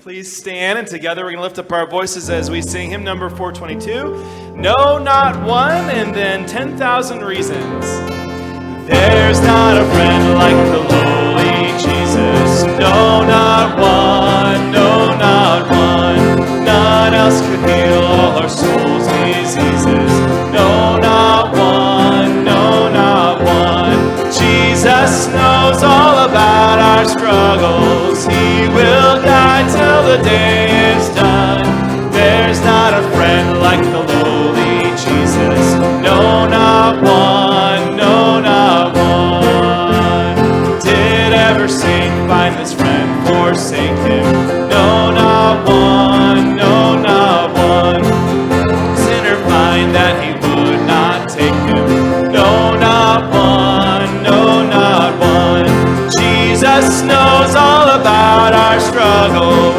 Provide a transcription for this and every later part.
Please stand, and together we're going to lift up our voices as we sing hymn number 422 No, not one, and then 10,000 reasons. There's not a friend like the lowly Jesus. No, not one, no, not one. None else could heal all our souls' diseases. No, not one, no, not one. Jesus knows all about our struggles. He day is done. There's not a friend like the lowly Jesus. No, not one, no, not one. Did ever Saint find this friend forsake him? No, not one, no, not one. Sinner find that he would not take him. No, not one, no, not one. Jesus knows all about our struggles.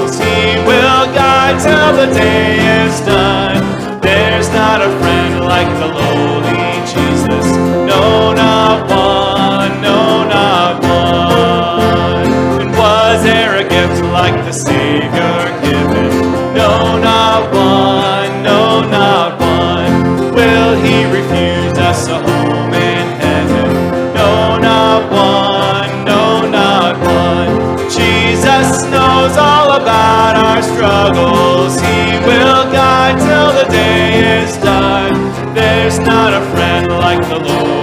The day is done. There's not a friend like the lowly Jesus. No, not one, no, not one. And was there a gift like the Savior given? No, not one, no, not one. Will he refuse us a home in heaven? No, not one, no, not one. Jesus knows all about our struggles. Till the day is done. There's not a friend like the lowly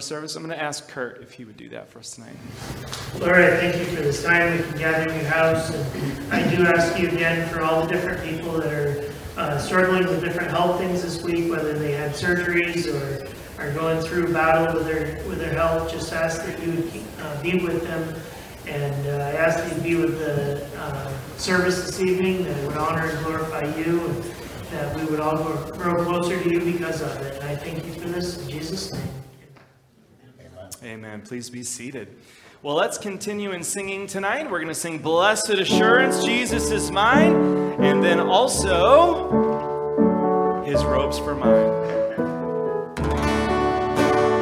our service. I'm going to ask Kurt if he would do that for us tonight. Lord, I thank you for this time we can gather in your house. And I do ask you again for all the different people that are uh, struggling with different health things this week, whether they had surgeries or are going through battle with their with their health. Just ask that you would keep, uh, be with them. And uh, I ask that you be with the uh, service this evening, that it would honor and glorify you. And, that we would all grow closer to you because of it. And I thank you for this in Jesus' name. Amen. Please be seated. Well, let's continue in singing tonight. We're going to sing Blessed Assurance, Jesus is Mine, and then also His Robes for Mine.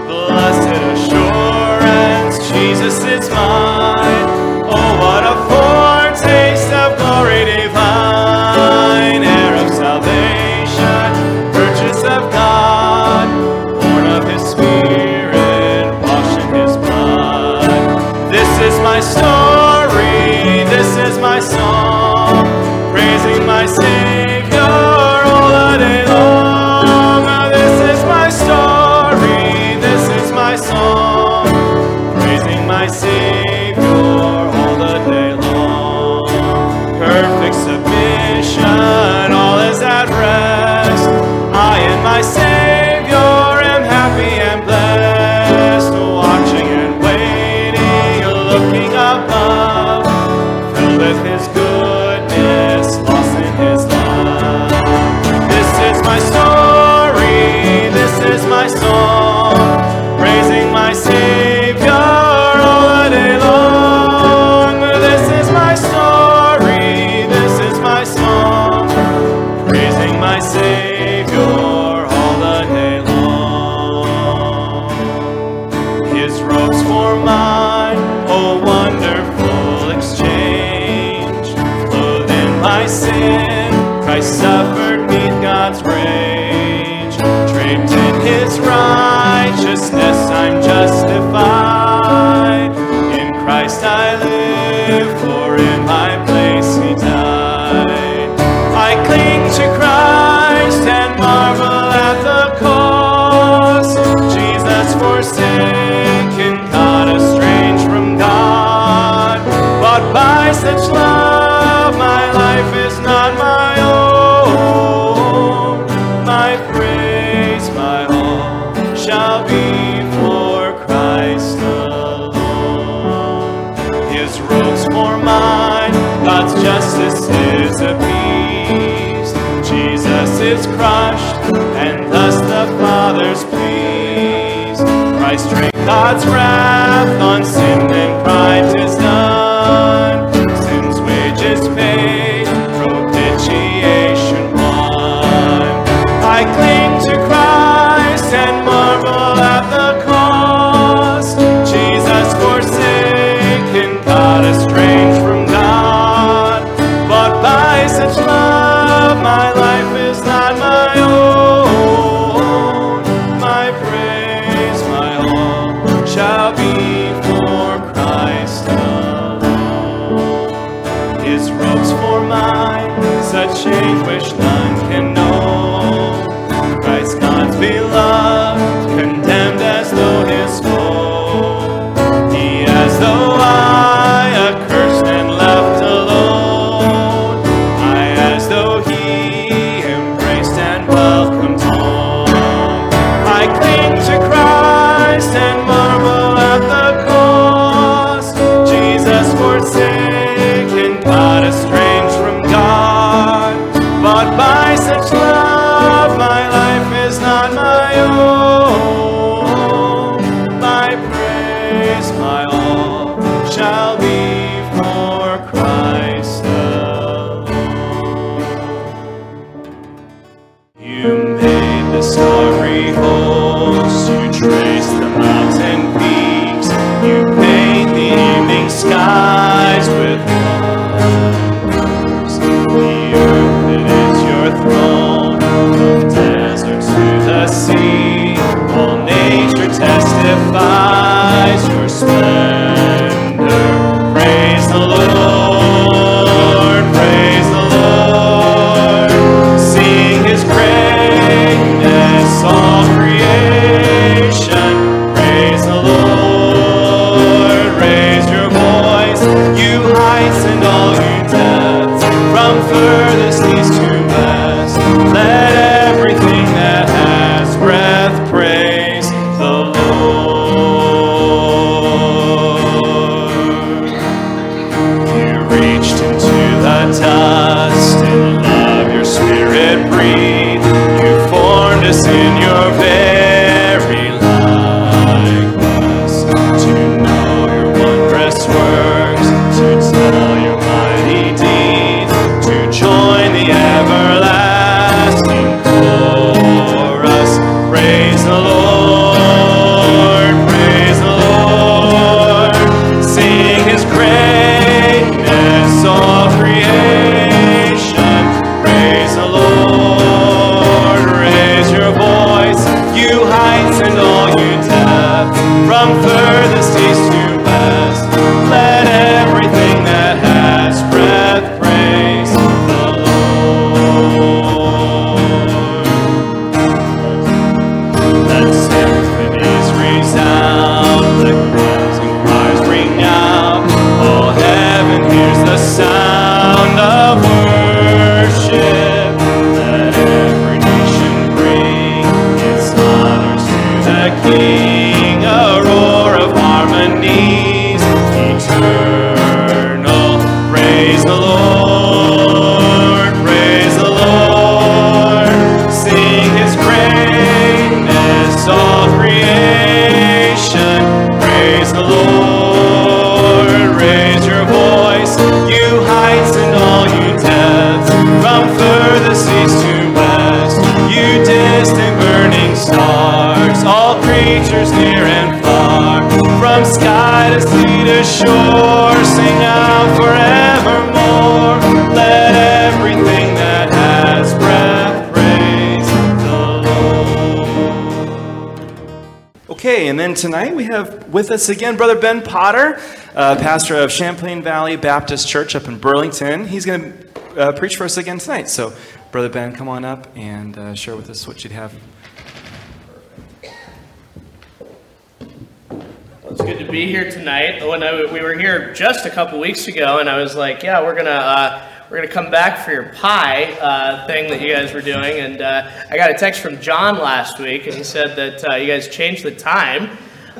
Blessed Assurance, Jesus is Mine. Jesus is appeased. Jesus is crushed, and thus the Father's pleased. Christ drank God's wrath on sin and pride is done. Sin's wages paid. Tonight we have with us again Brother Ben Potter, uh, pastor of Champlain Valley Baptist Church up in Burlington. He's going to uh, preach for us again tonight. So, Brother Ben, come on up and uh, share with us what you'd have. it's good to be here tonight. When I, we were here just a couple weeks ago, and I was like, "Yeah, we're gonna uh, we're gonna come back for your pie uh, thing that you guys were doing." And uh, I got a text from John last week, and he said that uh, you guys changed the time.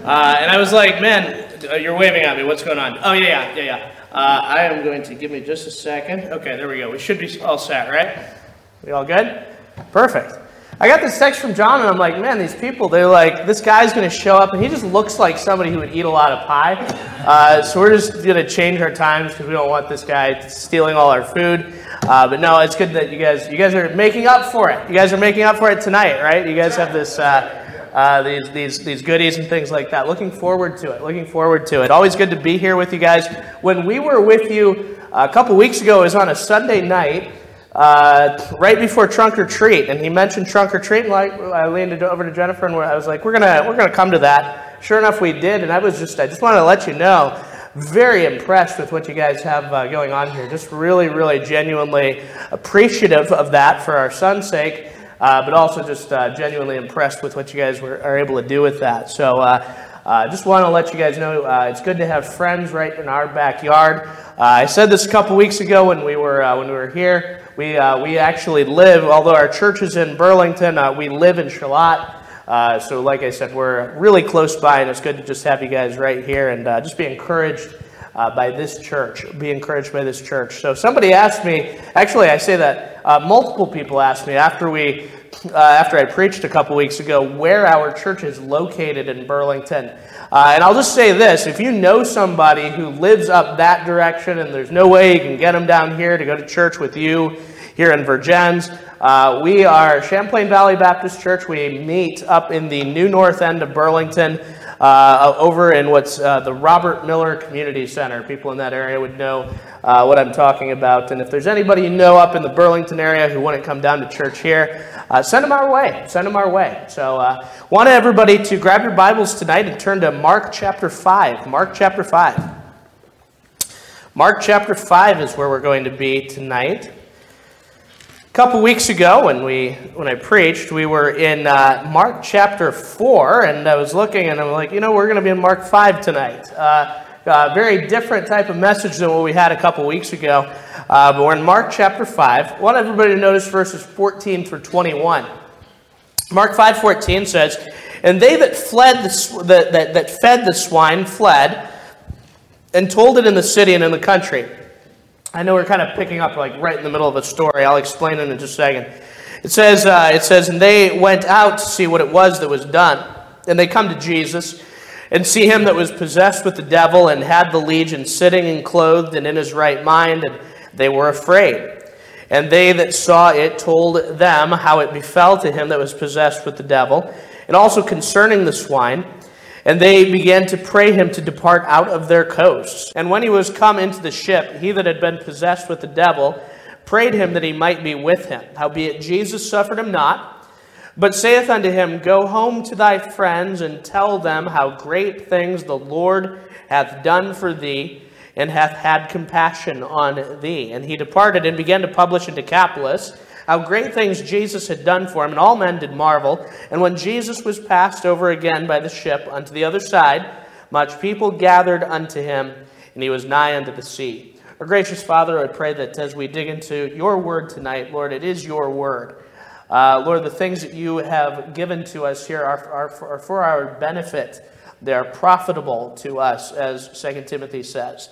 Uh, and I was like, man, uh, you're waving at me. What's going on? Oh, yeah, yeah, yeah, yeah. Uh, I am going to give me just a second. Okay, there we go. We should be all set, right? We all good? Perfect. I got this text from John, and I'm like, man, these people, they're like, this guy's going to show up, and he just looks like somebody who would eat a lot of pie. Uh, so we're just going to change our times because we don't want this guy stealing all our food. Uh, but no, it's good that you guys, you guys are making up for it. You guys are making up for it tonight, right? You guys have this. Uh, uh, these, these, these goodies and things like that. Looking forward to it. Looking forward to it. Always good to be here with you guys. When we were with you a couple weeks ago, it was on a Sunday night. Uh, right before trunk or treat, and he mentioned trunk or treat, and like I leaned over to Jennifer, and I was like, "We're gonna we're gonna come to that." Sure enough, we did, and I was just I just wanted to let you know, very impressed with what you guys have uh, going on here. Just really, really genuinely appreciative of that for our son's sake uh, but also just uh, genuinely impressed with what you guys were, are able to do with that. So, uh, uh just want to let you guys know uh, it's good to have friends right in our backyard. Uh, I said this a couple weeks ago when we were when we were here. We we actually live, although our church is in Burlington, we live in Charlotte. so, like I said, we're really close by, and it's good to just have you guys right here and just be encouraged uh, by this church. Be encouraged by this church. So somebody asked me. Actually, I say that uh, multiple people asked me after we. Uh, after I preached a couple weeks ago, where our church is located in Burlington. Uh, and I'll just say this if you know somebody who lives up that direction and there's no way you can get them down here to go to church with you here in Vergennes, uh, we are Champlain Valley Baptist Church. We meet up in the new north end of Burlington uh, over in what's uh, the Robert Miller Community Center. People in that area would know uh, what I'm talking about. And if there's anybody you know up in the Burlington area who wouldn't come down to church here, uh, send them our way. Send them our way. So, uh, want everybody to grab your Bibles tonight and turn to Mark chapter 5. Mark chapter 5. Mark chapter 5 is where we're going to be tonight couple weeks ago when we when I preached, we were in uh, Mark chapter four, and I was looking, and I'm like, you know, we're going to be in Mark five tonight. Uh, uh, very different type of message than what we had a couple weeks ago, uh, but we're in Mark chapter five. I want everybody to notice verses 14 through 21. Mark 5:14 says, "And they that fled the, that, that, that fed the swine fled, and told it in the city and in the country." I know we're kind of picking up like right in the middle of a story. I'll explain it in just a second. It says, uh, it says, and they went out to see what it was that was done. And they come to Jesus and see him that was possessed with the devil and had the legion sitting and clothed and in his right mind, and they were afraid. And they that saw it told them how it befell to him that was possessed with the devil, and also concerning the swine. And they began to pray him to depart out of their coasts. And when he was come into the ship, he that had been possessed with the devil prayed him that he might be with him. Howbeit Jesus suffered him not, but saith unto him, Go home to thy friends and tell them how great things the Lord hath done for thee and hath had compassion on thee. And he departed and began to publish in Decapolis how great things Jesus had done for him, and all men did marvel. And when Jesus was passed over again by the ship unto the other side, much people gathered unto him, and he was nigh unto the sea. Our gracious Father, I pray that as we dig into your word tonight, Lord, it is your word. Uh, Lord, the things that you have given to us here are, are, for, are for our benefit. They are profitable to us, as 2 Timothy says.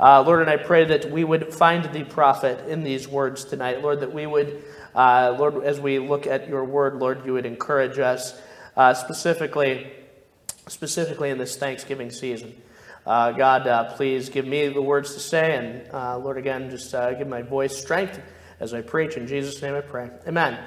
Uh, Lord, and I pray that we would find the profit in these words tonight. Lord, that we would, uh, Lord, as we look at your word, Lord, you would encourage us uh, specifically, specifically in this Thanksgiving season. Uh, God, uh, please give me the words to say, and uh, Lord, again, just give my voice strength as I preach. In Jesus' name I pray. Amen.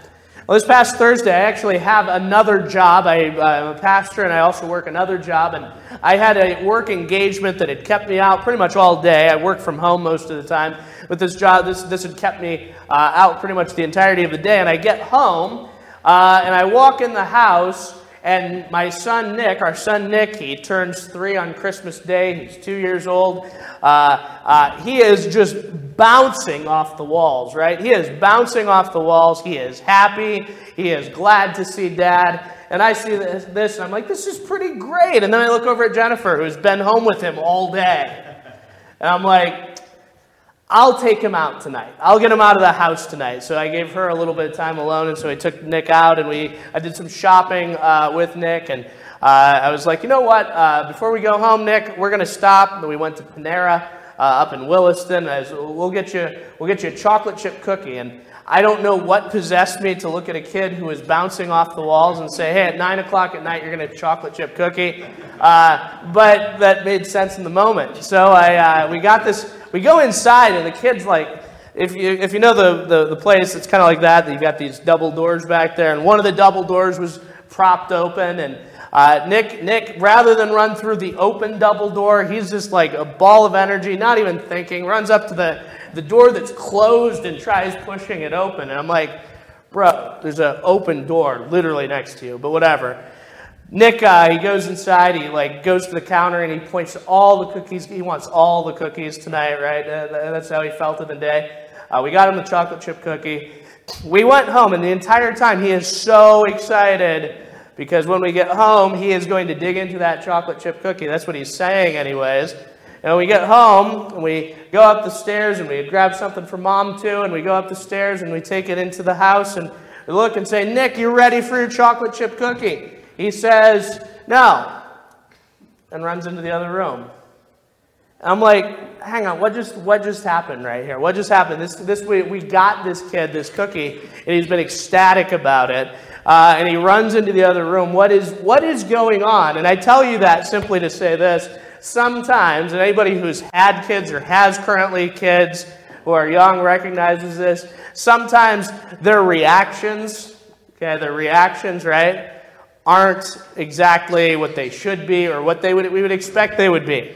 Well, this past Thursday, I actually have another job. I, am uh, a pastor and I also work another job. And I had a work engagement that had kept me out pretty much all day. I work from home most of the time. But this job, this, this had kept me uh, out pretty much the entirety of the day. And I get home uh, and I walk in the house and my son Nick, our son Nick, he turns three on Christmas Day. He's two years old. Uh, uh, he is just bouncing off the walls, right? He is bouncing off the walls. He is happy. He is glad to see dad. And I see this, this and I'm like, this is pretty great. And then I look over at Jennifer, who's been home with him all day. And I'm like, I'll take him out tonight. I'll get him out of the house tonight. So I gave her a little bit of time alone, and so I took Nick out, and we I did some shopping uh, with Nick, and uh, I was like, you know what? Uh, before we go home, Nick, we're gonna stop. And we went to Panera uh, up in Williston. We'll get you we'll get you a chocolate chip cookie, and I don't know what possessed me to look at a kid who was bouncing off the walls and say, hey, at nine o'clock at night, you're going to have chocolate chip cookie. Uh, but that made sense in the moment. So I, uh, we got this we go inside, and the kid's like, if you, if you know the, the, the place, it's kind of like that. You've got these double doors back there, and one of the double doors was propped open. And uh, Nick, Nick, rather than run through the open double door, he's just like a ball of energy, not even thinking, runs up to the, the door that's closed and tries pushing it open. And I'm like, bro, there's an open door literally next to you, but whatever. Nick, uh, he goes inside, he like goes to the counter and he points to all the cookies. He wants all the cookies tonight, right? That's how he felt in the day. Uh, we got him the chocolate chip cookie. We went home, and the entire time he is so excited because when we get home, he is going to dig into that chocolate chip cookie. That's what he's saying, anyways. And we get home, and we go up the stairs, and we grab something for mom too, and we go up the stairs, and we take it into the house, and we look and say, Nick, you ready for your chocolate chip cookie? He says, No, and runs into the other room. I'm like, hang on, what just what just happened right here? What just happened? This this we, we got this kid this cookie, and he's been ecstatic about it. Uh, and he runs into the other room. What is what is going on? And I tell you that simply to say this: sometimes, and anybody who's had kids or has currently kids who are young recognizes this. Sometimes their reactions, okay, their reactions, right? Aren't exactly what they should be or what they would, we would expect they would be.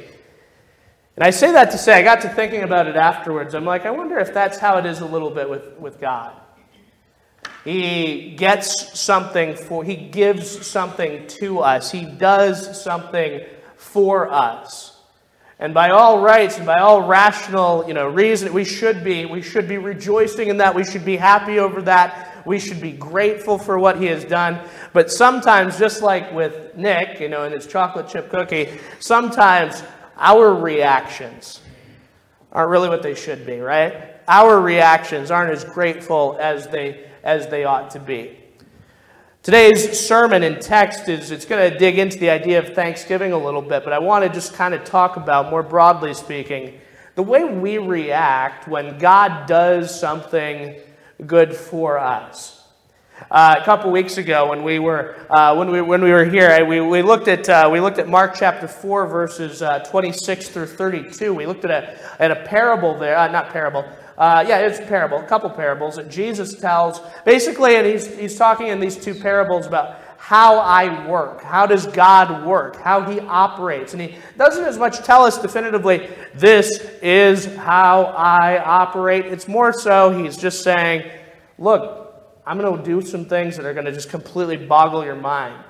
And I say that to say, I got to thinking about it afterwards. I'm like, I wonder if that's how it is a little bit with, with God. He gets something for, he gives something to us, he does something for us. And by all rights and by all rational, you know, reason, we should be, we should be rejoicing in that. We should be happy over that. We should be grateful for what he has done. But sometimes, just like with Nick, you know, and his chocolate chip cookie, sometimes our reactions aren't really what they should be, right? Our reactions aren't as grateful as they as they ought to be. Today's sermon and text is it's going to dig into the idea of Thanksgiving a little bit, but I want to just kind of talk about more broadly speaking the way we react when God does something good for us. Uh, a couple weeks ago, when we were uh, when we when we were here, we, we looked at uh, we looked at Mark chapter four verses uh, 26 through 32. We looked at a at a parable there, uh, not parable. Uh, yeah, it's a parable, a couple parables that Jesus tells. Basically, and he's he's talking in these two parables about how I work. How does God work? How He operates. And He doesn't as much tell us definitively, this is how I operate. It's more so He's just saying, look, I'm going to do some things that are going to just completely boggle your mind.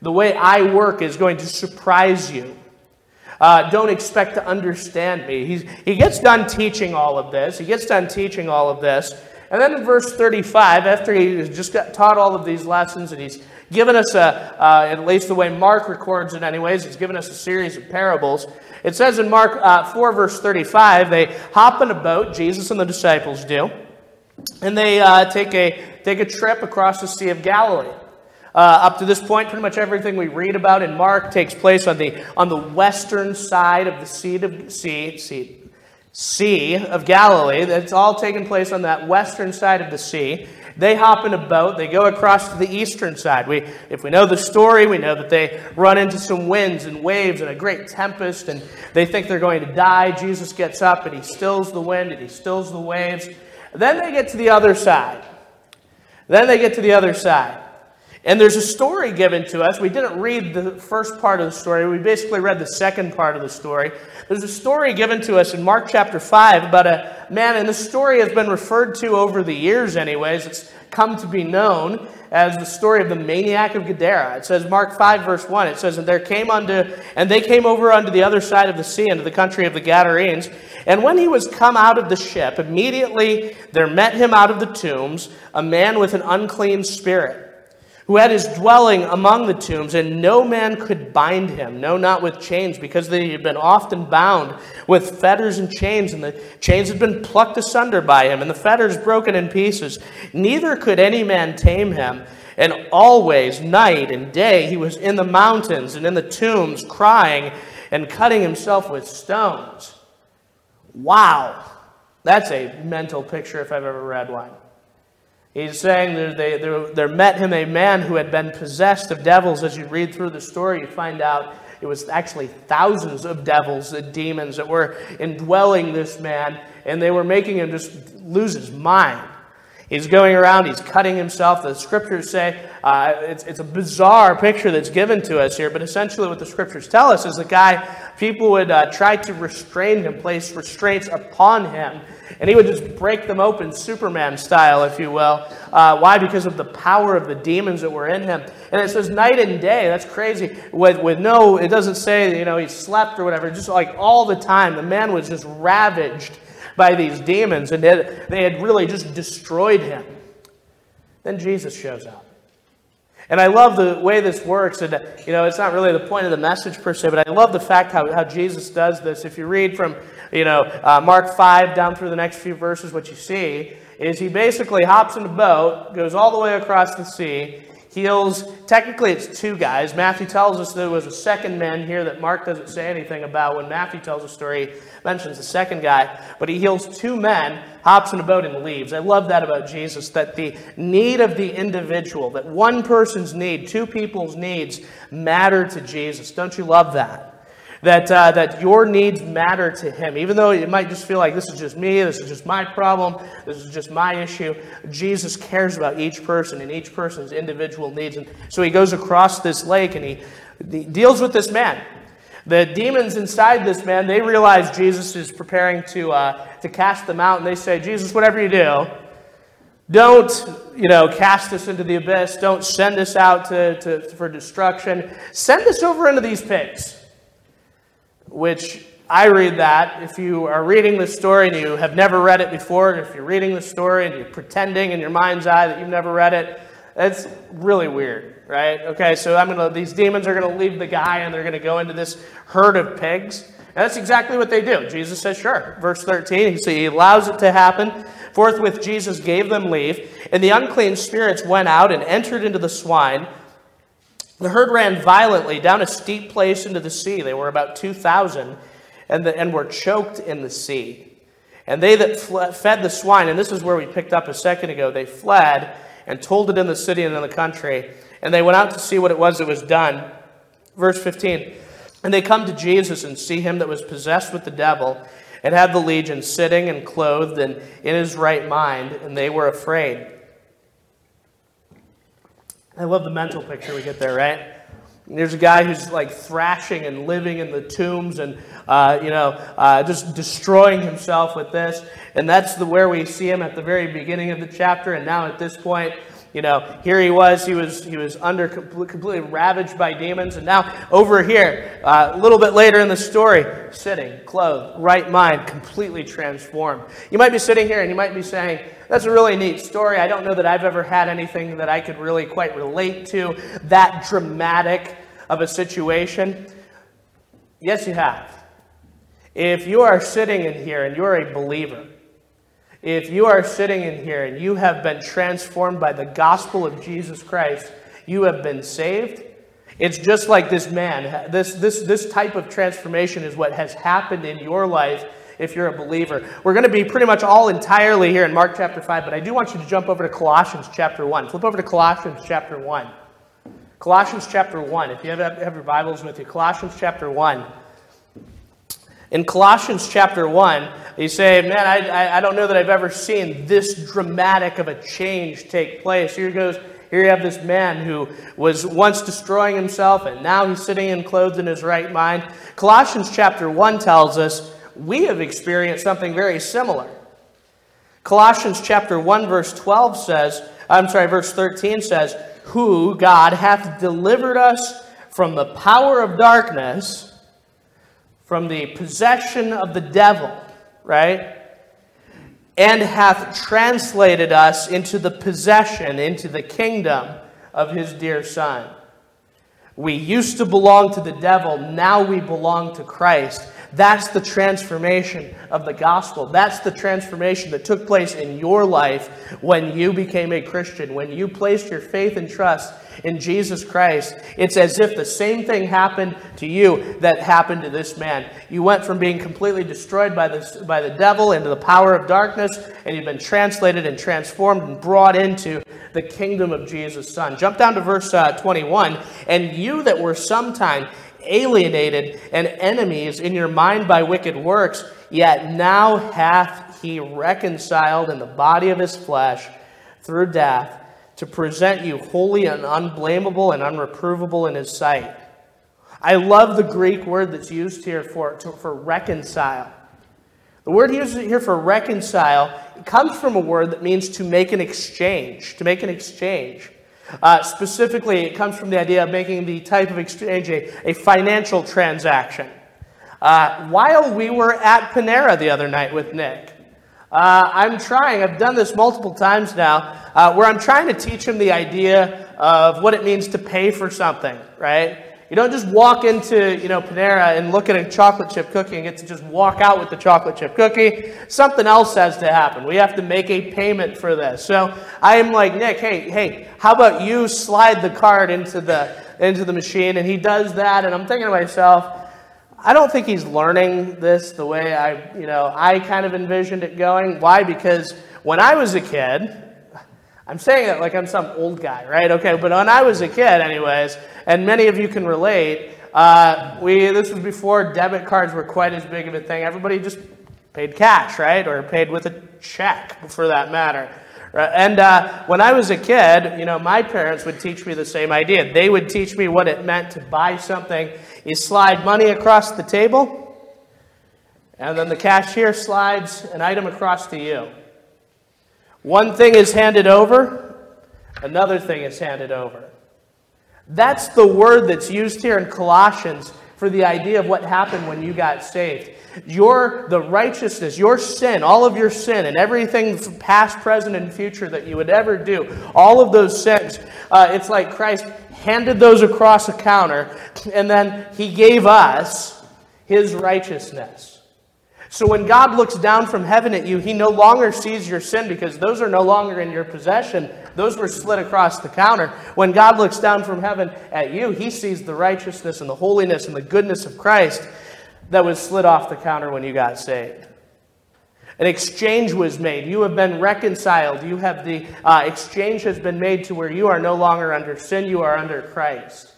The way I work is going to surprise you. Uh, don't expect to understand me. He's, he gets done teaching all of this. He gets done teaching all of this. And then in verse 35, after he just got taught all of these lessons and he's given us a, uh, at least the way Mark records it, anyways, he's given us a series of parables. It says in Mark uh, 4, verse 35, they hop in a boat, Jesus and the disciples do, and they uh, take a take a trip across the Sea of Galilee. Uh, up to this point, pretty much everything we read about in Mark takes place on the, on the western side of the Sea of, sea, sea, sea of Galilee. That's all taking place on that western side of the sea. They hop in a boat. They go across to the eastern side. We, if we know the story, we know that they run into some winds and waves and a great tempest, and they think they're going to die. Jesus gets up and he stills the wind and he stills the waves. Then they get to the other side. Then they get to the other side. And there's a story given to us. We didn't read the first part of the story. We basically read the second part of the story. There's a story given to us in Mark chapter 5 about a man, and the story has been referred to over the years, anyways. It's come to be known as the story of the maniac of Gadara. It says, Mark 5, verse 1, it says, And there came unto, and they came over unto the other side of the sea, into the country of the Gadarenes. And when he was come out of the ship, immediately there met him out of the tombs a man with an unclean spirit, who had his dwelling among the tombs, and no man could bind him, no, not with chains, because they had been often bound with fetters and chains, and the chains had been plucked asunder by him, and the fetters broken in pieces. Neither could any man tame him. And always, night and day, he was in the mountains and in the tombs, crying and cutting himself with stones. Wow. That's a mental picture if I've ever read one. He's saying there, they, there, met him a man who had been possessed of devils. As you read through the story, you find out it was actually thousands of devils and demons that were indwelling this man, and they were making him just lose his mind. He's going around, he's cutting himself. The scriptures say uh, it's, it's a bizarre picture that's given to us here, but essentially what the scriptures tell us is the guy, people would uh, try to restrain him, place restraints upon him, and he would just break them open, Superman style, if you will. Uh, why? Because of the power of the demons that were in him. And it says night and day. That's crazy. With, with no, it doesn't say, you know, he slept or whatever. Just like all the time, the man was just ravaged by these demons, and they had really just destroyed him. Then Jesus shows up. And I love the way this works. And, you know, it's not really the point of the message per se, but I love the fact how, how Jesus does this. If you read from, you know, uh, Mark 5 down through the next few verses, what you see is he basically hops in a boat, goes all the way across the sea, heals. Technically, it's two guys. Matthew tells us there was a second man here that Mark doesn't say anything about. When Matthew tells the story, mentions the second guy, but he heals two men, hops in a boat, and leaves. I love that about Jesus that the need of the individual, that one person's need, two people's needs, matter to Jesus. Don't you love that? That, uh, that your needs matter to Him. Even though it might just feel like this is just me, this is just my problem, this is just my issue, Jesus cares about each person and each person's individual needs. And so He goes across this lake and He, he deals with this man. The demons inside this man, they realize Jesus is preparing to, uh, to cast them out, and they say, Jesus, whatever you do, don't, you know, cast us into the abyss. Don't send us out to, to, for destruction. Send us over into these pigs which I read that. If you are reading this story and you have never read it before, if you're reading the story and you're pretending in your mind's eye that you've never read it, it's really weird, right? Okay, so I'm gonna these demons are gonna leave the guy and they're gonna go into this herd of pigs. And that's exactly what they do. Jesus says, sure. Verse 13, so he allows it to happen. Forthwith, Jesus gave them leave, and the unclean spirits went out and entered into the swine the herd ran violently down a steep place into the sea. They were about 2,000. and, the, and were choked in the sea. And they that fed the swine, and this is where we picked up a second ago, they fled and told it in the city and in the country. And they went out to see what it was that was done. Verse 15. And they come to Jesus and see him that was possessed with the devil and had the legion sitting and clothed and in his right mind, and they were afraid. I love the mental picture we get there, right? There's a guy who's like thrashing and living in the tombs and, uh, you know, uh, just destroying himself with this. And that's the, where we see him at the very beginning of the chapter. And now at this point, you know, here he was, he was, he was under completely ravaged by demons. And now over here, uh, a little bit later in the story, sitting, clothed, right mind, completely transformed. You might be sitting here and you might be saying, that's a really neat story. I don't know that I've ever had anything that I could really quite relate to, that dramatic of a situation. Yes, you have. If you are sitting in here and you're a believer, if you are sitting in here and you have been transformed by the gospel of Jesus Christ, you have been saved. It's just like this man. This, this, this type of transformation is what has happened in your life if you're a believer. We're going to be pretty much all entirely here in Mark chapter 5, but I do want you to jump over to Colossians chapter 1. Flip over to Colossians chapter 1. Colossians chapter 1. If you have, have your Bibles with you, Colossians chapter 1. In Colossians chapter 1, you say, Man, I, I don't know that I've ever seen this dramatic of a change take place. Here goes. Here you have this man who was once destroying himself and now he's sitting and clothed in his right mind. Colossians chapter 1 tells us we have experienced something very similar. Colossians chapter 1 verse 12 says, I'm sorry, verse 13 says, "Who God hath delivered us from the power of darkness, from the possession of the devil, right? And hath translated us into the possession, into the kingdom of his dear Son. We used to belong to the devil, now we belong to Christ. That's the transformation of the gospel. That's the transformation that took place in your life when you became a Christian, when you placed your faith and trust in Jesus Christ. It's as if the same thing happened to you that happened to this man. You went from being completely destroyed by the, by the devil into the power of darkness, and you've been translated and transformed and brought into the kingdom of Jesus' Son. Jump down to verse uh, 21. And you that were sometime alienated and enemies in your mind by wicked works, yet now hath he reconciled in the body of his flesh through death to present you holy and unblameable and unreprovable in his sight. I love the Greek word that's used here for, to, for reconcile. The word used here for reconcile comes from a word that means to make an exchange, to make an exchange. Uh, specifically, it comes from the idea of making the type of exchange a, a financial transaction. Uh, while we were at Panera the other night with Nick, uh, I'm trying, I've done this multiple times now, uh, where I'm trying to teach him the idea of what it means to pay for something, right? You don't just walk into, you know, Panera and look at a chocolate chip cookie and get to just walk out with the chocolate chip cookie. Something else has to happen. We have to make a payment for this. So I am like, Nick, hey, hey, how about you slide the card into the into the machine? And he does that, and I'm thinking to myself, I don't think he's learning this the way I, you know, I kind of envisioned it going. Why? Because when I was a kid, I'm saying that like I'm some old guy, right? Okay, but when I was a kid, anyways, and many of you can relate, uh, we this was before debit cards were quite as big of a thing. Everybody just paid cash, right, or paid with a check, for that matter. Right? And uh, when I was a kid, you know, my parents would teach me the same idea. They would teach me what it meant to buy something. You slide money across the table, and then the cashier slides an item across to you. One thing is handed over, another thing is handed over. That's the word that's used here in Colossians for the idea of what happened when you got saved. Your the righteousness, your sin, all of your sin, and everything past, present, and future that you would ever do, all of those sins. Uh, it's like Christ handed those across a counter, and then He gave us His righteousness. So when God looks down from heaven at you, he no longer sees your sin because those are no longer in your possession. Those were slid across the counter. When God looks down from heaven at you, he sees the righteousness and the holiness and the goodness of Christ. That was slid off the counter when you got saved. An exchange was made. You have been reconciled. You have the uh, exchange has been made to where you are no longer under sin, you are under Christ.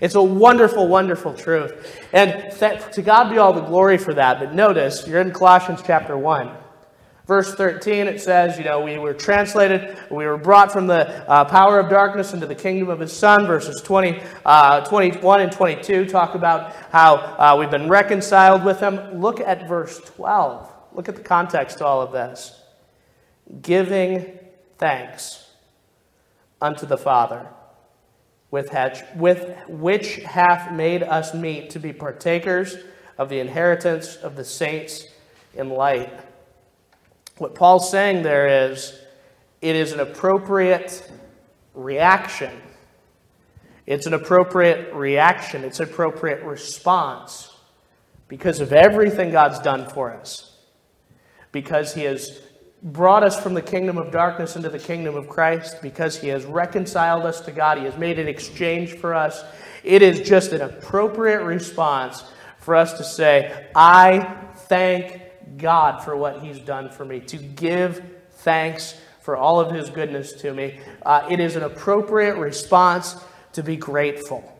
It's a wonderful, wonderful truth. And th- to God be all the glory for that. But notice, you're in Colossians chapter 1. Verse 13, it says, you know, we were translated, we were brought from the uh, power of darkness into the kingdom of his son. Verses 20, uh, 21 and 22 talk about how uh, we've been reconciled with him. Look at verse 12. Look at the context to all of this. Giving thanks unto the Father, with, with which hath made us meet to be partakers of the inheritance of the saints in light. What Paul's saying there is it is an appropriate reaction. It's an appropriate reaction. It's an appropriate response because of everything God's done for us. Because he has brought us from the kingdom of darkness into the kingdom of Christ, because he has reconciled us to God, he has made an exchange for us. It is just an appropriate response for us to say, I thank God for what He's done for me, to give thanks for all of His goodness to me. Uh, it is an appropriate response to be grateful.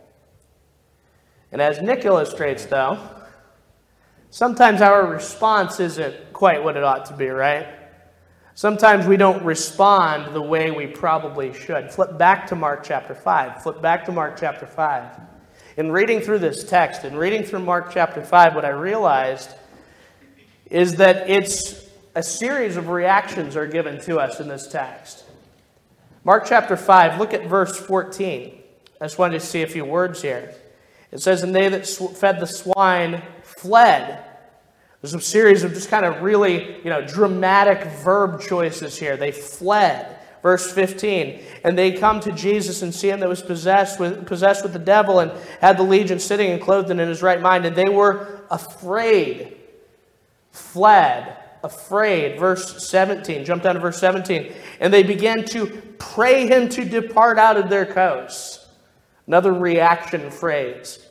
And as Nick illustrates, though, sometimes our response isn't quite what it ought to be, right? Sometimes we don't respond the way we probably should. Flip back to Mark chapter 5. Flip back to Mark chapter 5. In reading through this text and reading through Mark chapter 5, what I realized is that it's a series of reactions are given to us in this text. Mark chapter 5, look at verse 14. I just wanted to see a few words here. It says, And they that fed the swine fled. There's a series of just kind of really, you know, dramatic verb choices here. They fled. Verse 15. And they come to Jesus and see him that was possessed with, possessed with the devil and had the legion sitting and clothed in his right mind. And they were afraid fled, afraid. Verse 17, jump down to verse 17. And they began to pray him to depart out of their coasts. Another reaction phrase.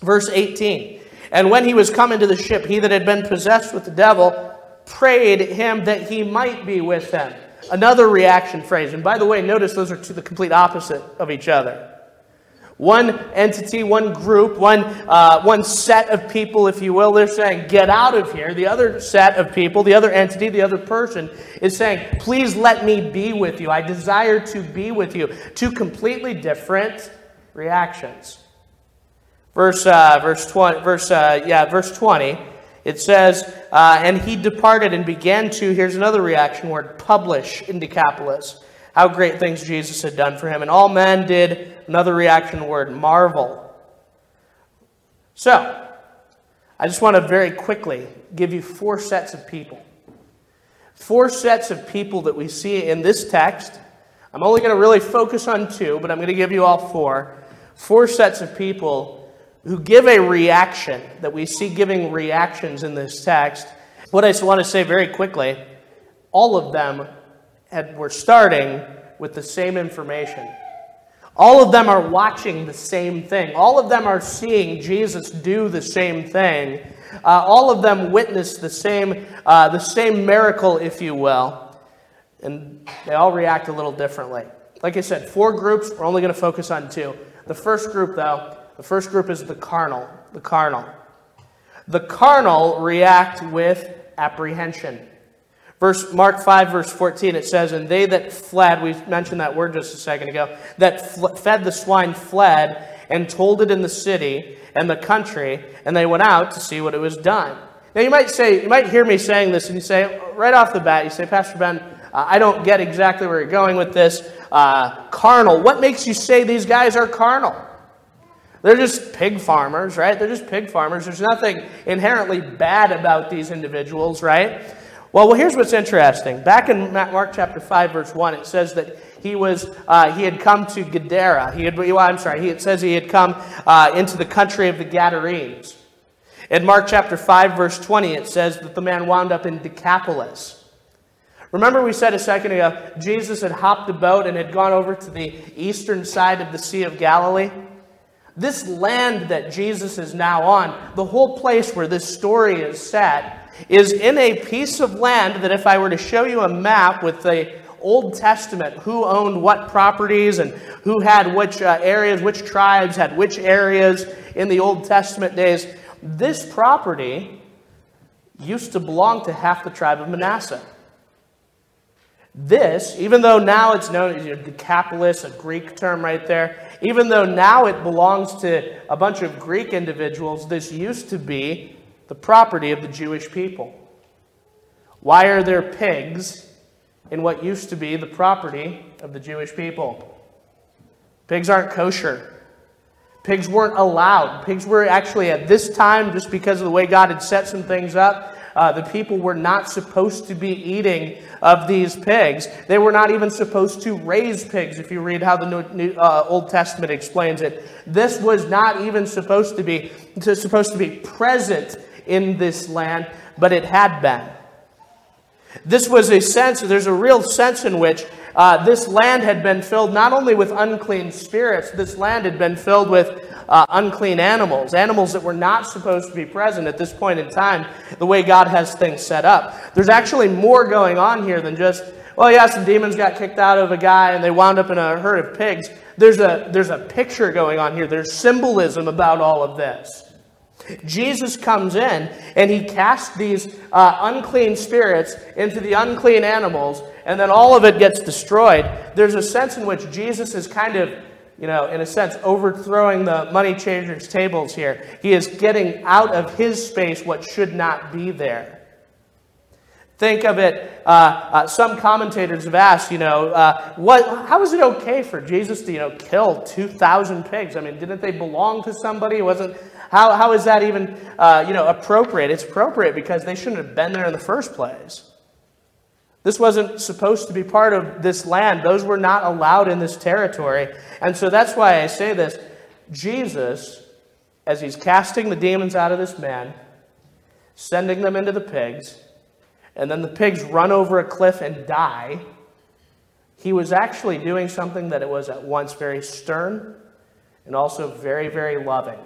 Verse 18. And when he was come into the ship, he that had been possessed with the devil prayed him that he might be with them. Another reaction phrase. And by the way, notice those are to the complete opposite of each other. One entity, one group, one, uh, one set of people, if you will, they're saying, get out of here. The other set of people, the other entity, the other person is saying, please let me be with you. I desire to be with you. Two completely different reactions. Verse, uh, verse 20, verse, uh, yeah, verse 20, it says, uh, and he departed and began to, here's another reaction word, publish in Decapolis how great things Jesus had done for him. And all men did, another reaction word, marvel. So, I just want to very quickly give you four sets of people. Four sets of people that we see in this text. I'm only going to really focus on two, but I'm going to give you all four. Four sets of people who give a reaction that we see giving reactions in this text. What I want to say very quickly all of them had, were starting with the same information. All of them are watching the same thing. All of them are seeing Jesus do the same thing. Uh, all of them witness the same, uh, the same miracle, if you will. And they all react a little differently. Like I said, four groups. We're only going to focus on two. The first group, though, the first group is the carnal. The carnal. The carnal react with apprehension. Verse Mark 5, verse 14, it says, And they that fled, we mentioned that word just a second ago, that fl- fed the swine fled and told it in the city and the country, and they went out to see what it was done. Now you might say, you might hear me saying this, and you say, right off the bat, you say, Pastor Ben, uh, I don't get exactly where you're going with this. Uh, carnal. What makes you say these guys are carnal? They're just pig farmers, right? They're just pig farmers. There's nothing inherently bad about these individuals, right? Well, well, here's what's interesting. Back in Mark chapter 5, verse 1, it says that he was uh, he had come to Gadara. He had, well, I'm sorry, it says he had come uh, into the country of the Gadarenes. In Mark chapter 5, verse 20, it says that the man wound up in Decapolis. Remember, we said a second ago, Jesus had hopped a boat and had gone over to the eastern side of the Sea of Galilee? This land that Jesus is now on, the whole place where this story is set, is in a piece of land that if I were to show you a map with the Old Testament, who owned what properties and who had which uh, areas, which tribes had which areas in the Old Testament days, this property used to belong to half the tribe of Manasseh. This, even though now it's known as Decapolis, a Greek term right there, even though now it belongs to a bunch of Greek individuals, this used to be the property of the Jewish people. Why are there pigs in what used to be the property of the Jewish people? Pigs aren't kosher. Pigs weren't allowed. Pigs were actually, at this time, just because of the way God had set some things up, uh, the people were not supposed to be eating of these pigs. They were not even supposed to raise pigs, if you read how the New, New, uh, Old Testament explains it. This was not even supposed to be supposed to be present in this land, but it had been. This was a sense, there's a real sense in which uh, this land had been filled not only with unclean spirits, this land had been filled with uh, unclean animals, animals that were not supposed to be present at this point in time, the way God has things set up. There's actually more going on here than just, well, yeah, some demons got kicked out of a guy and they wound up in a herd of pigs. There's a, there's a picture going on here, there's symbolism about all of this. Jesus comes in and he casts these uh, unclean spirits into the unclean animals, and then all of it gets destroyed. There's a sense in which Jesus is kind of you know, in a sense, overthrowing the money changers' tables here. He is getting out of his space what should not be there. Think of it, uh, uh, some commentators have asked, you know, uh, what, how is it okay for Jesus to, you know, kill 2,000 pigs? I mean, didn't they belong to somebody? Wasn't, how, how is that even, uh, you know, appropriate? It's appropriate because they shouldn't have been there in the first place. This wasn't supposed to be part of this land. Those were not allowed in this territory. And so that's why I say this. Jesus, as he's casting the demons out of this man, sending them into the pigs, and then the pigs run over a cliff and die, he was actually doing something that it was at once very stern and also very, very loving.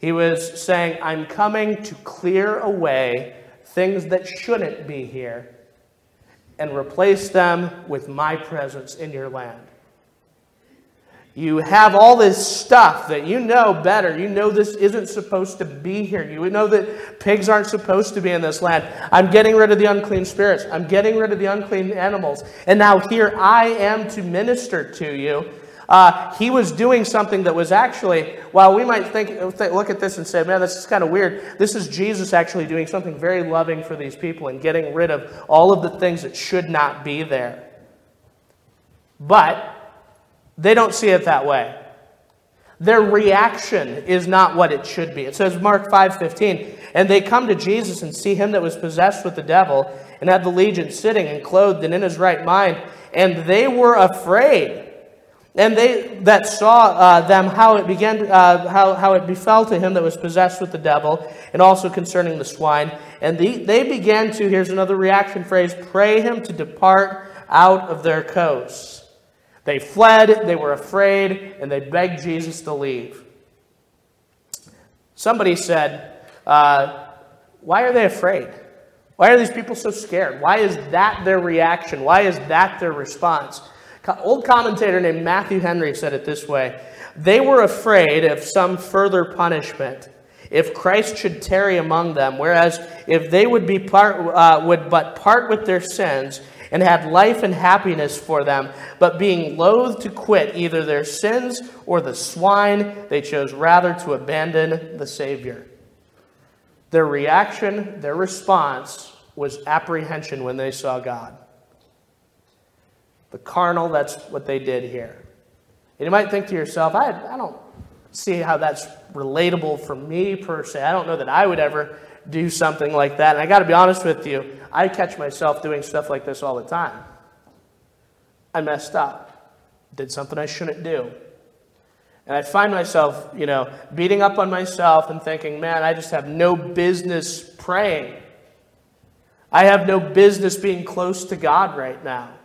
He was saying, I'm coming to clear away things that shouldn't be here and replace them with my presence in your land. You have all this stuff that you know better. You know this isn't supposed to be here. You know that pigs aren't supposed to be in this land. I'm getting rid of the unclean spirits. I'm getting rid of the unclean animals. And now here I am to minister to you uh, he was doing something that was actually, while we might think, look at this and say, man, this is kind of weird, this is Jesus actually doing something very loving for these people and getting rid of all of the things that should not be there. But they don't see it that way. Their reaction is not what it should be. It says Mark 5:15, and they come to Jesus and see him that was possessed with the devil and had the legion sitting and clothed and in his right mind, and they were afraid. And they that saw uh, them how it began, uh, how, how it befell to him that was possessed with the devil, and also concerning the swine. And the, they began to, here's another reaction phrase, pray him to depart out of their coasts. They fled, they were afraid, and they begged Jesus to leave. Somebody said, uh, Why are they afraid? Why are these people so scared? Why is that their reaction? Why is that their response? old commentator named Matthew Henry said it this way They were afraid of some further punishment if Christ should tarry among them, whereas if they would, be part, uh, would but part with their sins and had life and happiness for them, but being loath to quit either their sins or the swine, they chose rather to abandon the Savior. Their reaction, their response was apprehension when they saw God. The carnal, that's what they did here. And you might think to yourself, I, I don't see how that's relatable for me per se. I don't know that I would ever do something like that. And I got to be honest with you, I catch myself doing stuff like this all the time. I messed up, did something I shouldn't do. And I find myself, you know, beating up on myself and thinking, man, I just have no business praying. I have no business being close to God right now.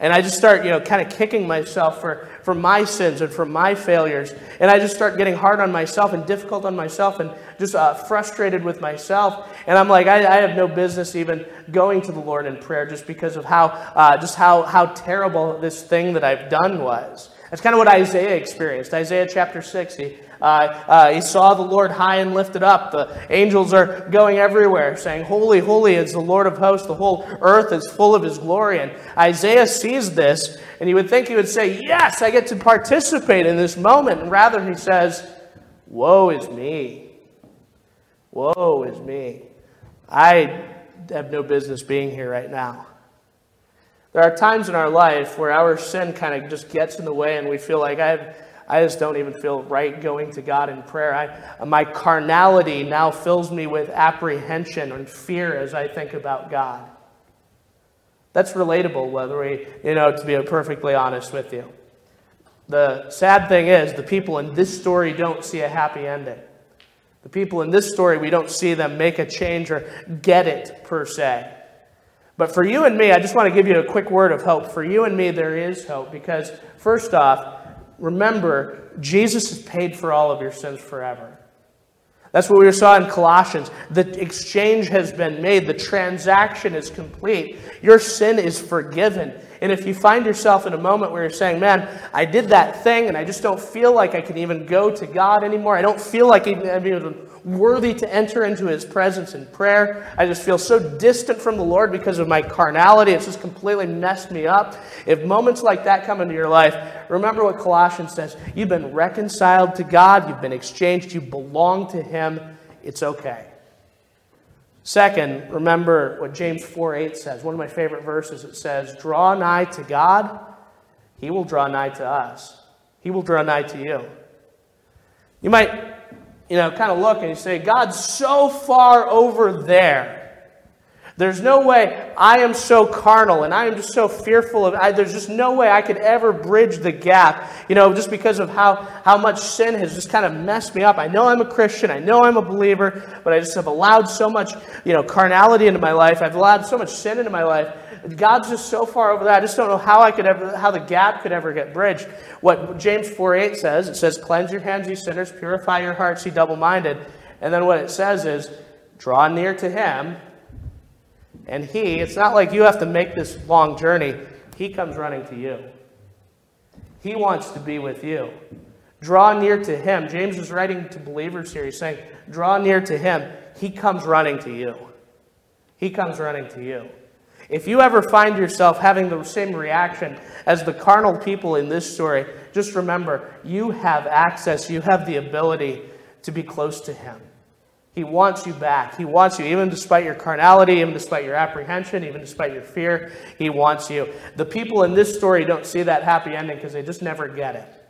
And I just start, you know, kind of kicking myself for, for my sins and for my failures. And I just start getting hard on myself and difficult on myself and just uh, frustrated with myself. And I'm like, I, I, have no business even going to the Lord in prayer just because of how, uh, just how, how terrible this thing that I've done was. That's kind of what Isaiah experienced. Isaiah chapter 60. Uh, uh, he saw the Lord high and lifted up. The angels are going everywhere, saying, Holy, holy is the Lord of hosts. The whole earth is full of his glory. And Isaiah sees this, and you would think he would say, Yes, I get to participate in this moment. And rather, he says, Woe is me. Woe is me. I have no business being here right now. There are times in our life where our sin kind of just gets in the way and we feel like I, have, I just don't even feel right going to God in prayer. I, my carnality now fills me with apprehension and fear as I think about God. That's relatable, whether we, you know, to be perfectly honest with you. The sad thing is, the people in this story don't see a happy ending. The people in this story, we don't see them make a change or get it per se. But for you and me, I just want to give you a quick word of hope. For you and me, there is hope because, first off, remember, Jesus has paid for all of your sins forever. That's what we saw in Colossians. The exchange has been made, the transaction is complete. Your sin is forgiven. And if you find yourself in a moment where you're saying, Man, I did that thing and I just don't feel like I can even go to God anymore, I don't feel like I'm even worthy to enter into his presence in prayer. I just feel so distant from the Lord because of my carnality. It's just completely messed me up. If moments like that come into your life, remember what Colossians says. You've been reconciled to God, you've been exchanged, you belong to him. It's okay. Second, remember what James 4 8 says. One of my favorite verses. It says, Draw nigh to God, he will draw nigh to us. He will draw nigh to you. You might you know, kind of look and you say, God's so far over there. There's no way I am so carnal and I am just so fearful of I, there's just no way I could ever bridge the gap, you know, just because of how, how much sin has just kind of messed me up. I know I'm a Christian, I know I'm a believer, but I just have allowed so much, you know, carnality into my life. I've allowed so much sin into my life. God's just so far over that. I just don't know how I could ever how the gap could ever get bridged. What James 4 8 says, it says, Cleanse your hands, you sinners, purify your hearts, you double minded. And then what it says is, draw near to him and he, it's not like you have to make this long journey. He comes running to you. He wants to be with you. Draw near to him. James is writing to believers here. He's saying, Draw near to him. He comes running to you. He comes running to you. If you ever find yourself having the same reaction as the carnal people in this story, just remember you have access, you have the ability to be close to him. He wants you back. He wants you, even despite your carnality, even despite your apprehension, even despite your fear. He wants you. The people in this story don't see that happy ending because they just never get it.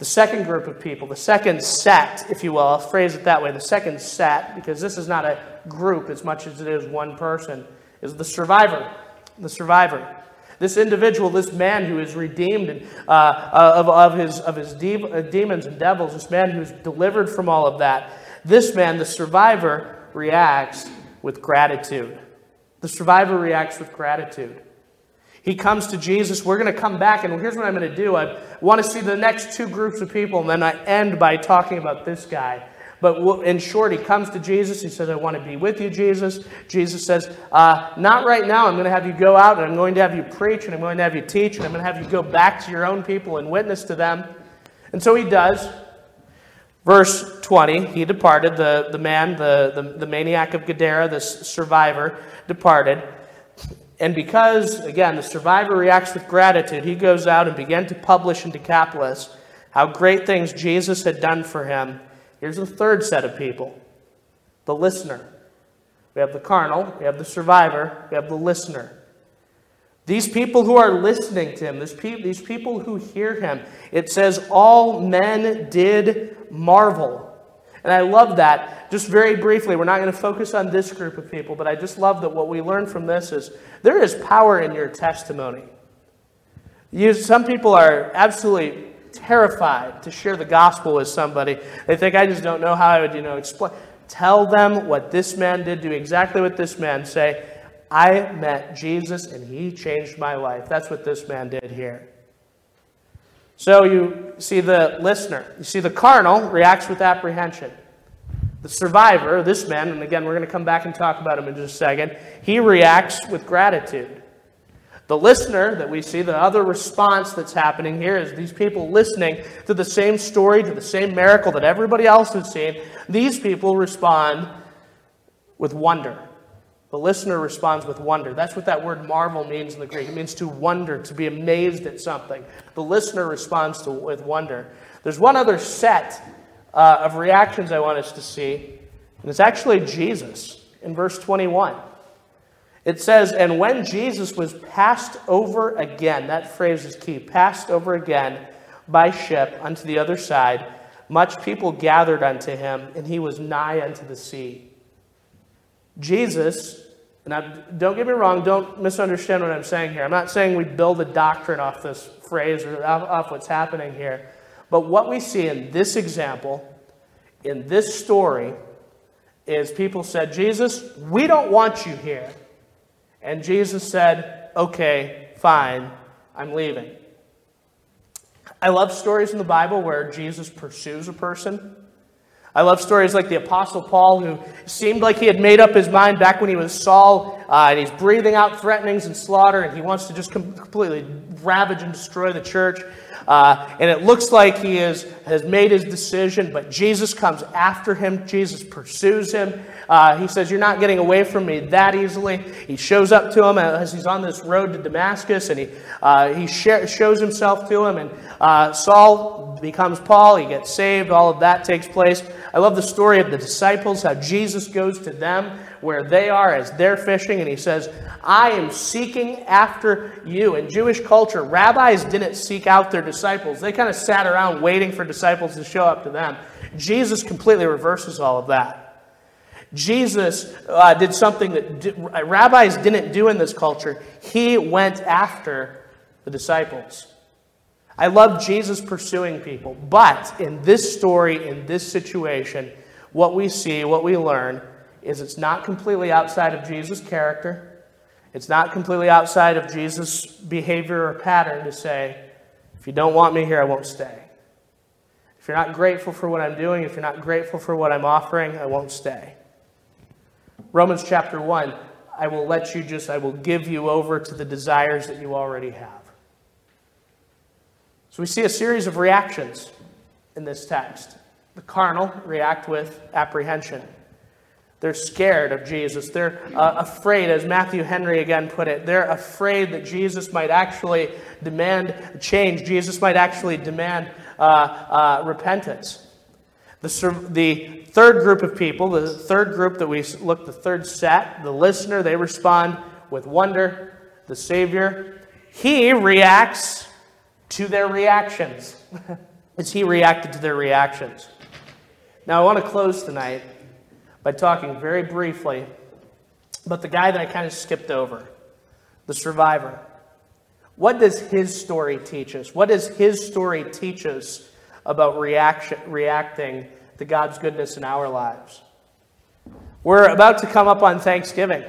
The second group of people, the second set, if you will, I'll phrase it that way, the second set, because this is not a group as much as it is one person, is the survivor. The survivor. This individual, this man who is redeemed and, uh, uh of, of his, of his de- uh, demons and devils, this man who's delivered from all of that, this man, the survivor, reacts with gratitude. The survivor reacts with gratitude. He comes to Jesus. We're going to come back, and here's what I'm going to do. I want to see the next two groups of people, and then I end by talking about this guy. But in short, he comes to Jesus. He says, I want to be with you, Jesus. Jesus says, uh, Not right now. I'm going to have you go out, and I'm going to have you preach, and I'm going to have you teach, and I'm going to have you go back to your own people and witness to them. And so he does. Verse 20, he departed, the, the man, the, the, the maniac of Gadara, this survivor, departed. And because, again, the survivor reacts with gratitude, he goes out and began to publish in Decapolis how great things Jesus had done for him. Here's the third set of people the listener. We have the carnal, we have the survivor, we have the listener. These people who are listening to him, these people who hear him, it says, all men did marvel. And I love that. Just very briefly, we're not going to focus on this group of people, but I just love that what we learn from this is there is power in your testimony. You, some people are absolutely terrified to share the gospel with somebody. They think, I just don't know how I would, you know, explain. Tell them what this man did, do exactly what this man say. I met Jesus and he changed my life. That's what this man did here. So you see the listener, you see the carnal reacts with apprehension. The survivor, this man, and again, we're going to come back and talk about him in just a second, he reacts with gratitude. The listener that we see, the other response that's happening here is these people listening to the same story, to the same miracle that everybody else has seen. These people respond with wonder. The listener responds with wonder. That's what that word marvel means in the Greek. It means to wonder, to be amazed at something. The listener responds to, with wonder. There's one other set uh, of reactions I want us to see, and it's actually Jesus in verse 21. It says, And when Jesus was passed over again, that phrase is key, passed over again by ship unto the other side, much people gathered unto him, and he was nigh unto the sea. Jesus, and I, don't get me wrong, don't misunderstand what I'm saying here. I'm not saying we build a doctrine off this phrase or off, off what's happening here. But what we see in this example, in this story, is people said, Jesus, we don't want you here. And Jesus said, Okay, fine, I'm leaving. I love stories in the Bible where Jesus pursues a person. I love stories like the Apostle Paul, who seemed like he had made up his mind back when he was Saul, uh, and he's breathing out threatenings and slaughter, and he wants to just completely ravage and destroy the church. Uh, and it looks like he is, has made his decision, but Jesus comes after him. Jesus pursues him. Uh, he says, You're not getting away from me that easily. He shows up to him as he's on this road to Damascus, and he, uh, he sh- shows himself to him. And uh, Saul becomes Paul. He gets saved. All of that takes place. I love the story of the disciples, how Jesus goes to them where they are as they're fishing, and he says, I am seeking after you. In Jewish culture, rabbis didn't seek out their disciples, they kind of sat around waiting for disciples to show up to them. Jesus completely reverses all of that. Jesus uh, did something that rabbis didn't do in this culture. He went after the disciples. I love Jesus pursuing people, but in this story, in this situation, what we see, what we learn, is it's not completely outside of Jesus' character. It's not completely outside of Jesus' behavior or pattern to say, if you don't want me here, I won't stay. If you're not grateful for what I'm doing, if you're not grateful for what I'm offering, I won't stay. Romans chapter 1, I will let you just, I will give you over to the desires that you already have. So we see a series of reactions in this text. The carnal react with apprehension. They're scared of Jesus. They're uh, afraid, as Matthew Henry again put it, they're afraid that Jesus might actually demand change. Jesus might actually demand uh, uh, repentance. The, the third group of people, the third group that we look, the third set, the listener, they respond with wonder. The Savior, he reacts to their reactions. as he reacted to their reactions. Now, I want to close tonight by talking very briefly about the guy that I kind of skipped over, the survivor. What does his story teach us? What does his story teach us about reaction, reacting to God's goodness in our lives? We're about to come up on Thanksgiving.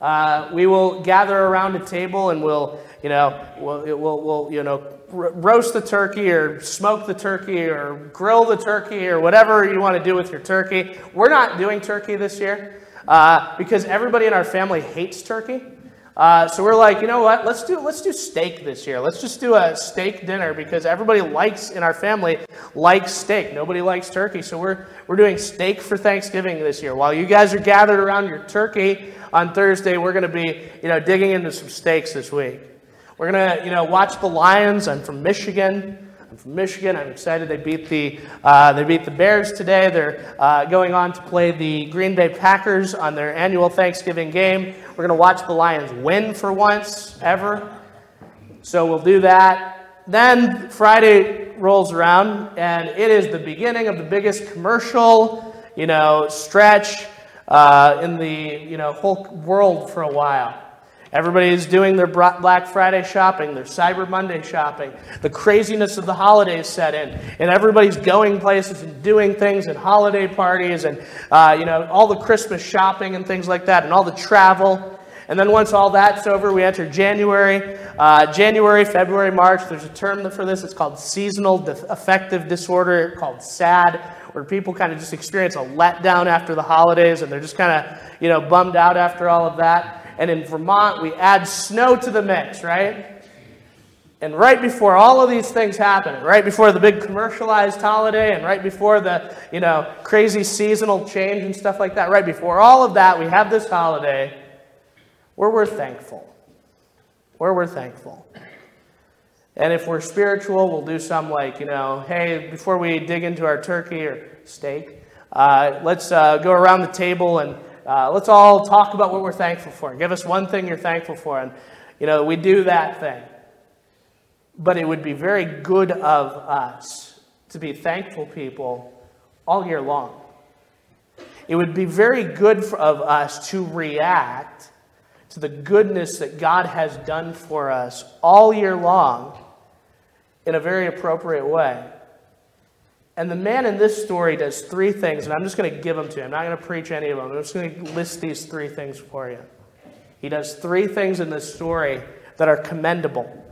Uh, we will gather around a table and we'll, you know, we'll, we'll, we'll you know, roast the turkey or smoke the turkey or grill the turkey or whatever you want to do with your turkey. We're not doing turkey this year uh, because everybody in our family hates turkey. Uh, so we're like, you know what? Let's do let's do steak this year. Let's just do a steak dinner because everybody likes in our family likes steak. Nobody likes turkey, so we're we're doing steak for Thanksgiving this year. While you guys are gathered around your turkey on Thursday, we're going to be you know digging into some steaks this week. We're going to, you know, watch the Lions. I'm from Michigan. I'm from Michigan. I'm excited. They beat the uh, they beat the Bears today. They're uh, going on to play the Green Bay Packers on their annual Thanksgiving game. We're going to watch the Lions win for once ever. So we'll do that. Then Friday rolls around, and it is the beginning of the biggest commercial, you know, stretch uh, in the you know whole world for a while. Everybody is doing their Black Friday shopping, their Cyber Monday shopping. The craziness of the holidays set in, and everybody's going places and doing things and holiday parties and uh, you know all the Christmas shopping and things like that, and all the travel. And then once all that's over, we enter January. Uh, January, February, March, there's a term for this. It's called seasonal affective disorder, called SAD, where people kind of just experience a letdown after the holidays and they're just kind of, you know, bummed out after all of that. And in Vermont, we add snow to the mix, right? And right before all of these things happen, right before the big commercialized holiday, and right before the you know crazy seasonal change and stuff like that, right before all of that, we have this holiday where we're thankful. Where we're thankful. And if we're spiritual, we'll do some like, you know, hey, before we dig into our turkey or steak, uh, let's uh, go around the table and uh, let's all talk about what we're thankful for. Give us one thing you're thankful for. And, you know, we do that thing. But it would be very good of us to be thankful people all year long. It would be very good of us to react to the goodness that God has done for us all year long in a very appropriate way. And the man in this story does three things, and I'm just going to give them to you. I'm not going to preach any of them. I'm just going to list these three things for you. He does three things in this story that are commendable.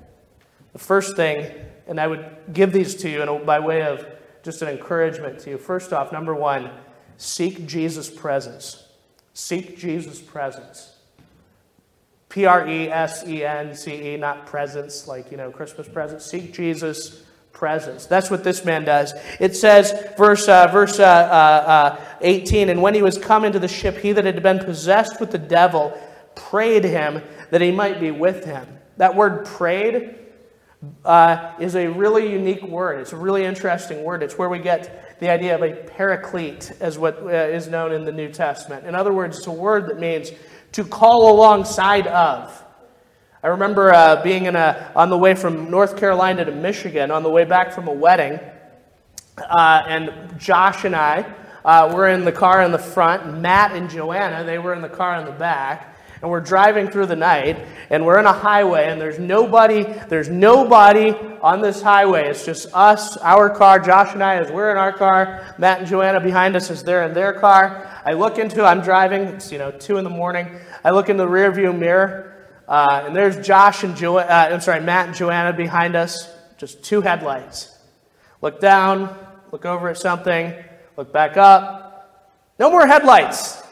The first thing, and I would give these to you by way of just an encouragement to you. First off, number one, seek Jesus' presence. Seek Jesus' presence. P R E S E N C E, not presence, like, you know, Christmas presents. Seek Jesus' presence. That's what this man does. It says, verse, uh, verse uh, uh 18, and when he was come into the ship, he that had been possessed with the devil prayed him that he might be with him. That word prayed uh, is a really unique word. It's a really interesting word. It's where we get the idea of a paraclete, as what uh, is known in the New Testament. In other words, it's a word that means to call alongside of. I remember uh, being in a, on the way from North Carolina to Michigan on the way back from a wedding, uh, and Josh and I uh, were in the car in the front. Matt and Joanna, they were in the car in the back and we're driving through the night and we're in a highway and there's nobody there's nobody on this highway. It's just us our car josh and i as we're in our car. Matt and joanna behind us as they're in their car. I look into i'm driving it's you know two in the morning. I look in the rear view mirror uh, and there's josh and jo- uh, i'm sorry matt and joanna behind us just two headlights. Look down look over at something look back up. No more headlights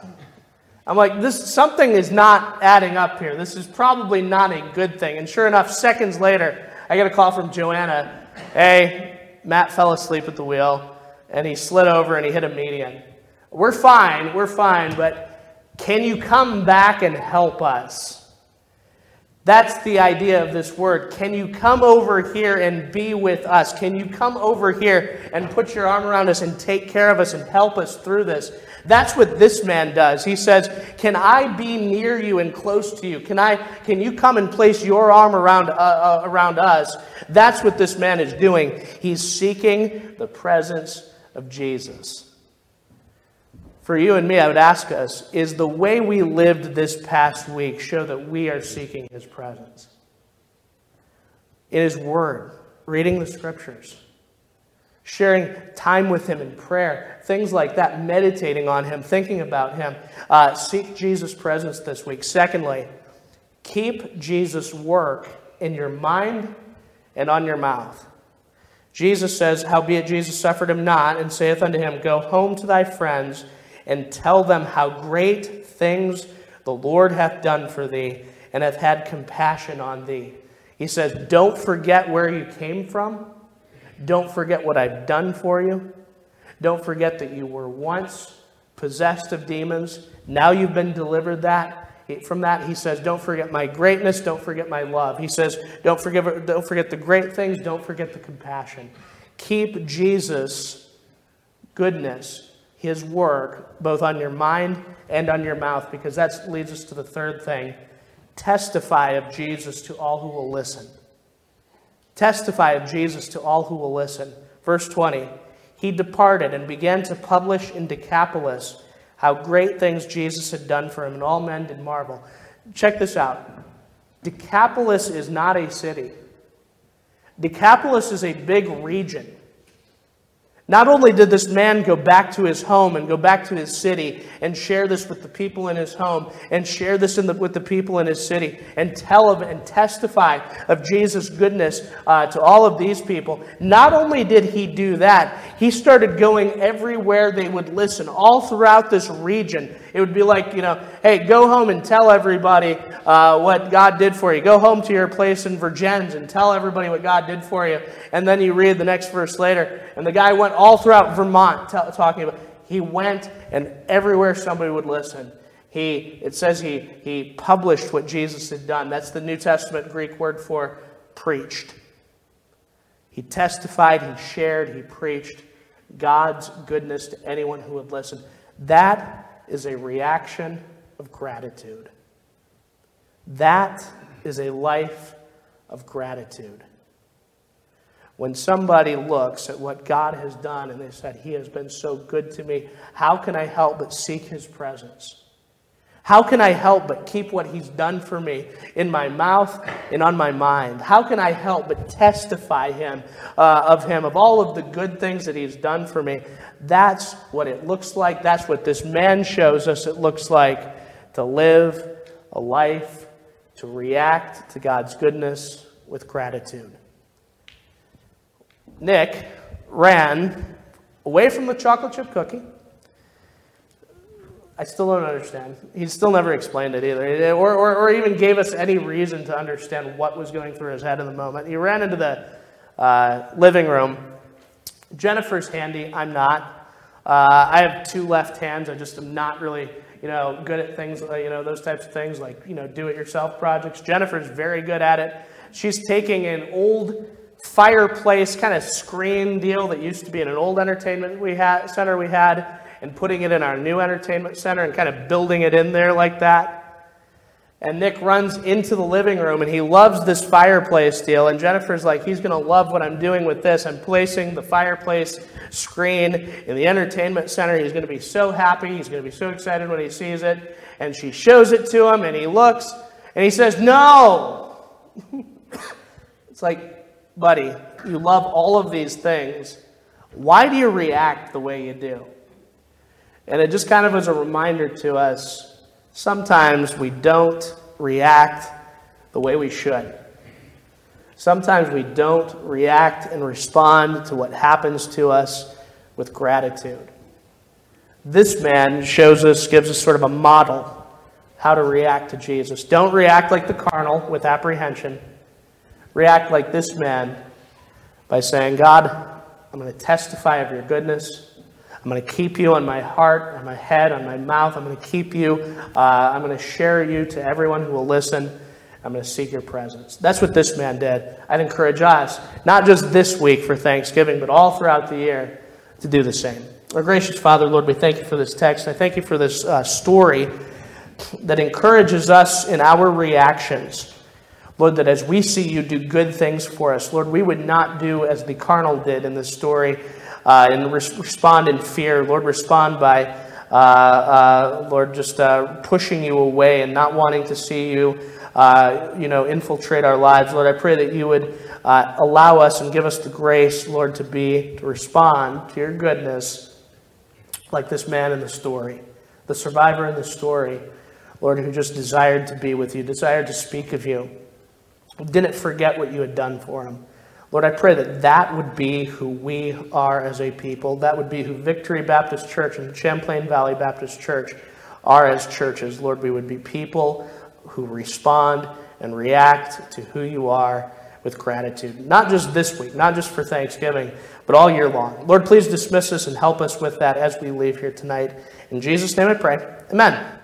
I'm like, this something is not adding up here. This is probably not a good thing. And sure enough, seconds later, I get a call from Joanna. Hey, Matt fell asleep at the wheel, and he slid over and he hit a median. We're fine, we're fine, but can you come back and help us? That's the idea of this word. Can you come over here and be with us? Can you come over here and put your arm around us and take care of us and help us through this? That's what this man does. He says, Can I be near you and close to you? Can, I, can you come and place your arm around, uh, uh, around us? That's what this man is doing. He's seeking the presence of Jesus for you and me, I would ask us is the way we lived this past week show that we are seeking His presence? In His Word, reading the Scriptures, sharing time with Him in prayer, things like that, meditating on Him, thinking about Him. Uh, seek Jesus' presence this week. Secondly, keep Jesus' work in your mind and on your mouth. Jesus says, Howbeit Jesus suffered him not, and saith unto him, Go home to thy friends and tell them how great things the Lord hath done for thee and hath had compassion on thee. He says, Don't forget where you came from. Don't forget what I've done for you. Don't forget that you were once possessed of demons. Now you've been delivered that from that he says don't forget my greatness don't forget my love he says don't forget don't forget the great things don't forget the compassion keep jesus goodness his work both on your mind and on your mouth, because that leads us to the third thing. Testify of Jesus to all who will listen. Testify of Jesus to all who will listen. Verse 20 He departed and began to publish in Decapolis how great things Jesus had done for him, and all men did marvel. Check this out Decapolis is not a city, Decapolis is a big region. Not only did this man go back to his home and go back to his city and share this with the people in his home and share this the, with the people in his city and tell of and testify of Jesus' goodness uh, to all of these people, not only did he do that, he started going everywhere they would listen, all throughout this region. It would be like, you know, hey, go home and tell everybody uh, what God did for you. Go home to your place in Vergennes and tell everybody what God did for you. And then you read the next verse later, and the guy went all throughout Vermont t- talking about. He went, and everywhere somebody would listen, he it says he he published what Jesus had done. That's the New Testament Greek word for preached. He testified, he shared, he preached God's goodness to anyone who would listen. That is a reaction of gratitude. That is a life of gratitude. When somebody looks at what God has done and they said, He has been so good to me, how can I help but seek His presence? How can I help but keep what He's done for me in my mouth and on my mind? How can I help but testify him, uh, of Him, of all of the good things that He's done for me? That's what it looks like. That's what this man shows us it looks like to live a life, to react to God's goodness with gratitude. Nick ran away from the chocolate chip cookie. I still don't understand. He still never explained it either, or, or, or, even gave us any reason to understand what was going through his head in the moment. He ran into the uh, living room. Jennifer's handy. I'm not. Uh, I have two left hands. I just am not really, you know, good at things, uh, you know, those types of things like, you know, do-it-yourself projects. Jennifer's very good at it. She's taking an old fireplace kind of screen deal that used to be in an old entertainment we had, center we had and putting it in our new entertainment center and kind of building it in there like that. And Nick runs into the living room and he loves this fireplace deal. And Jennifer's like, he's going to love what I'm doing with this. I'm placing the fireplace screen in the entertainment center. He's going to be so happy. He's going to be so excited when he sees it. And she shows it to him and he looks and he says, No. it's like, buddy, you love all of these things. Why do you react the way you do? And it just kind of was a reminder to us sometimes we don't react the way we should. Sometimes we don't react and respond to what happens to us with gratitude. This man shows us, gives us sort of a model how to react to Jesus. Don't react like the carnal with apprehension react like this man by saying, God, I'm going to testify of your goodness. I'm going to keep you on my heart, on my head, on my mouth. I'm going to keep you. Uh, I'm going to share you to everyone who will listen. I'm going to seek your presence. That's what this man did. I'd encourage us, not just this week for Thanksgiving, but all throughout the year, to do the same. Our gracious Father, Lord, we thank you for this text. I thank you for this uh, story that encourages us in our reactions Lord, that as we see you do good things for us, Lord, we would not do as the carnal did in this story uh, and respond in fear. Lord, respond by, uh, uh, Lord, just uh, pushing you away and not wanting to see you, uh, you know, infiltrate our lives. Lord, I pray that you would allow us and give us the grace, Lord, to be, to respond to your goodness like this man in the story, the survivor in the story, Lord, who just desired to be with you, desired to speak of you didn't forget what you had done for him. Lord, I pray that that would be who we are as a people. That would be who Victory Baptist Church and Champlain Valley Baptist Church are as churches. Lord, we would be people who respond and react to who you are with gratitude. Not just this week, not just for Thanksgiving, but all year long. Lord, please dismiss us and help us with that as we leave here tonight. In Jesus' name I pray. Amen.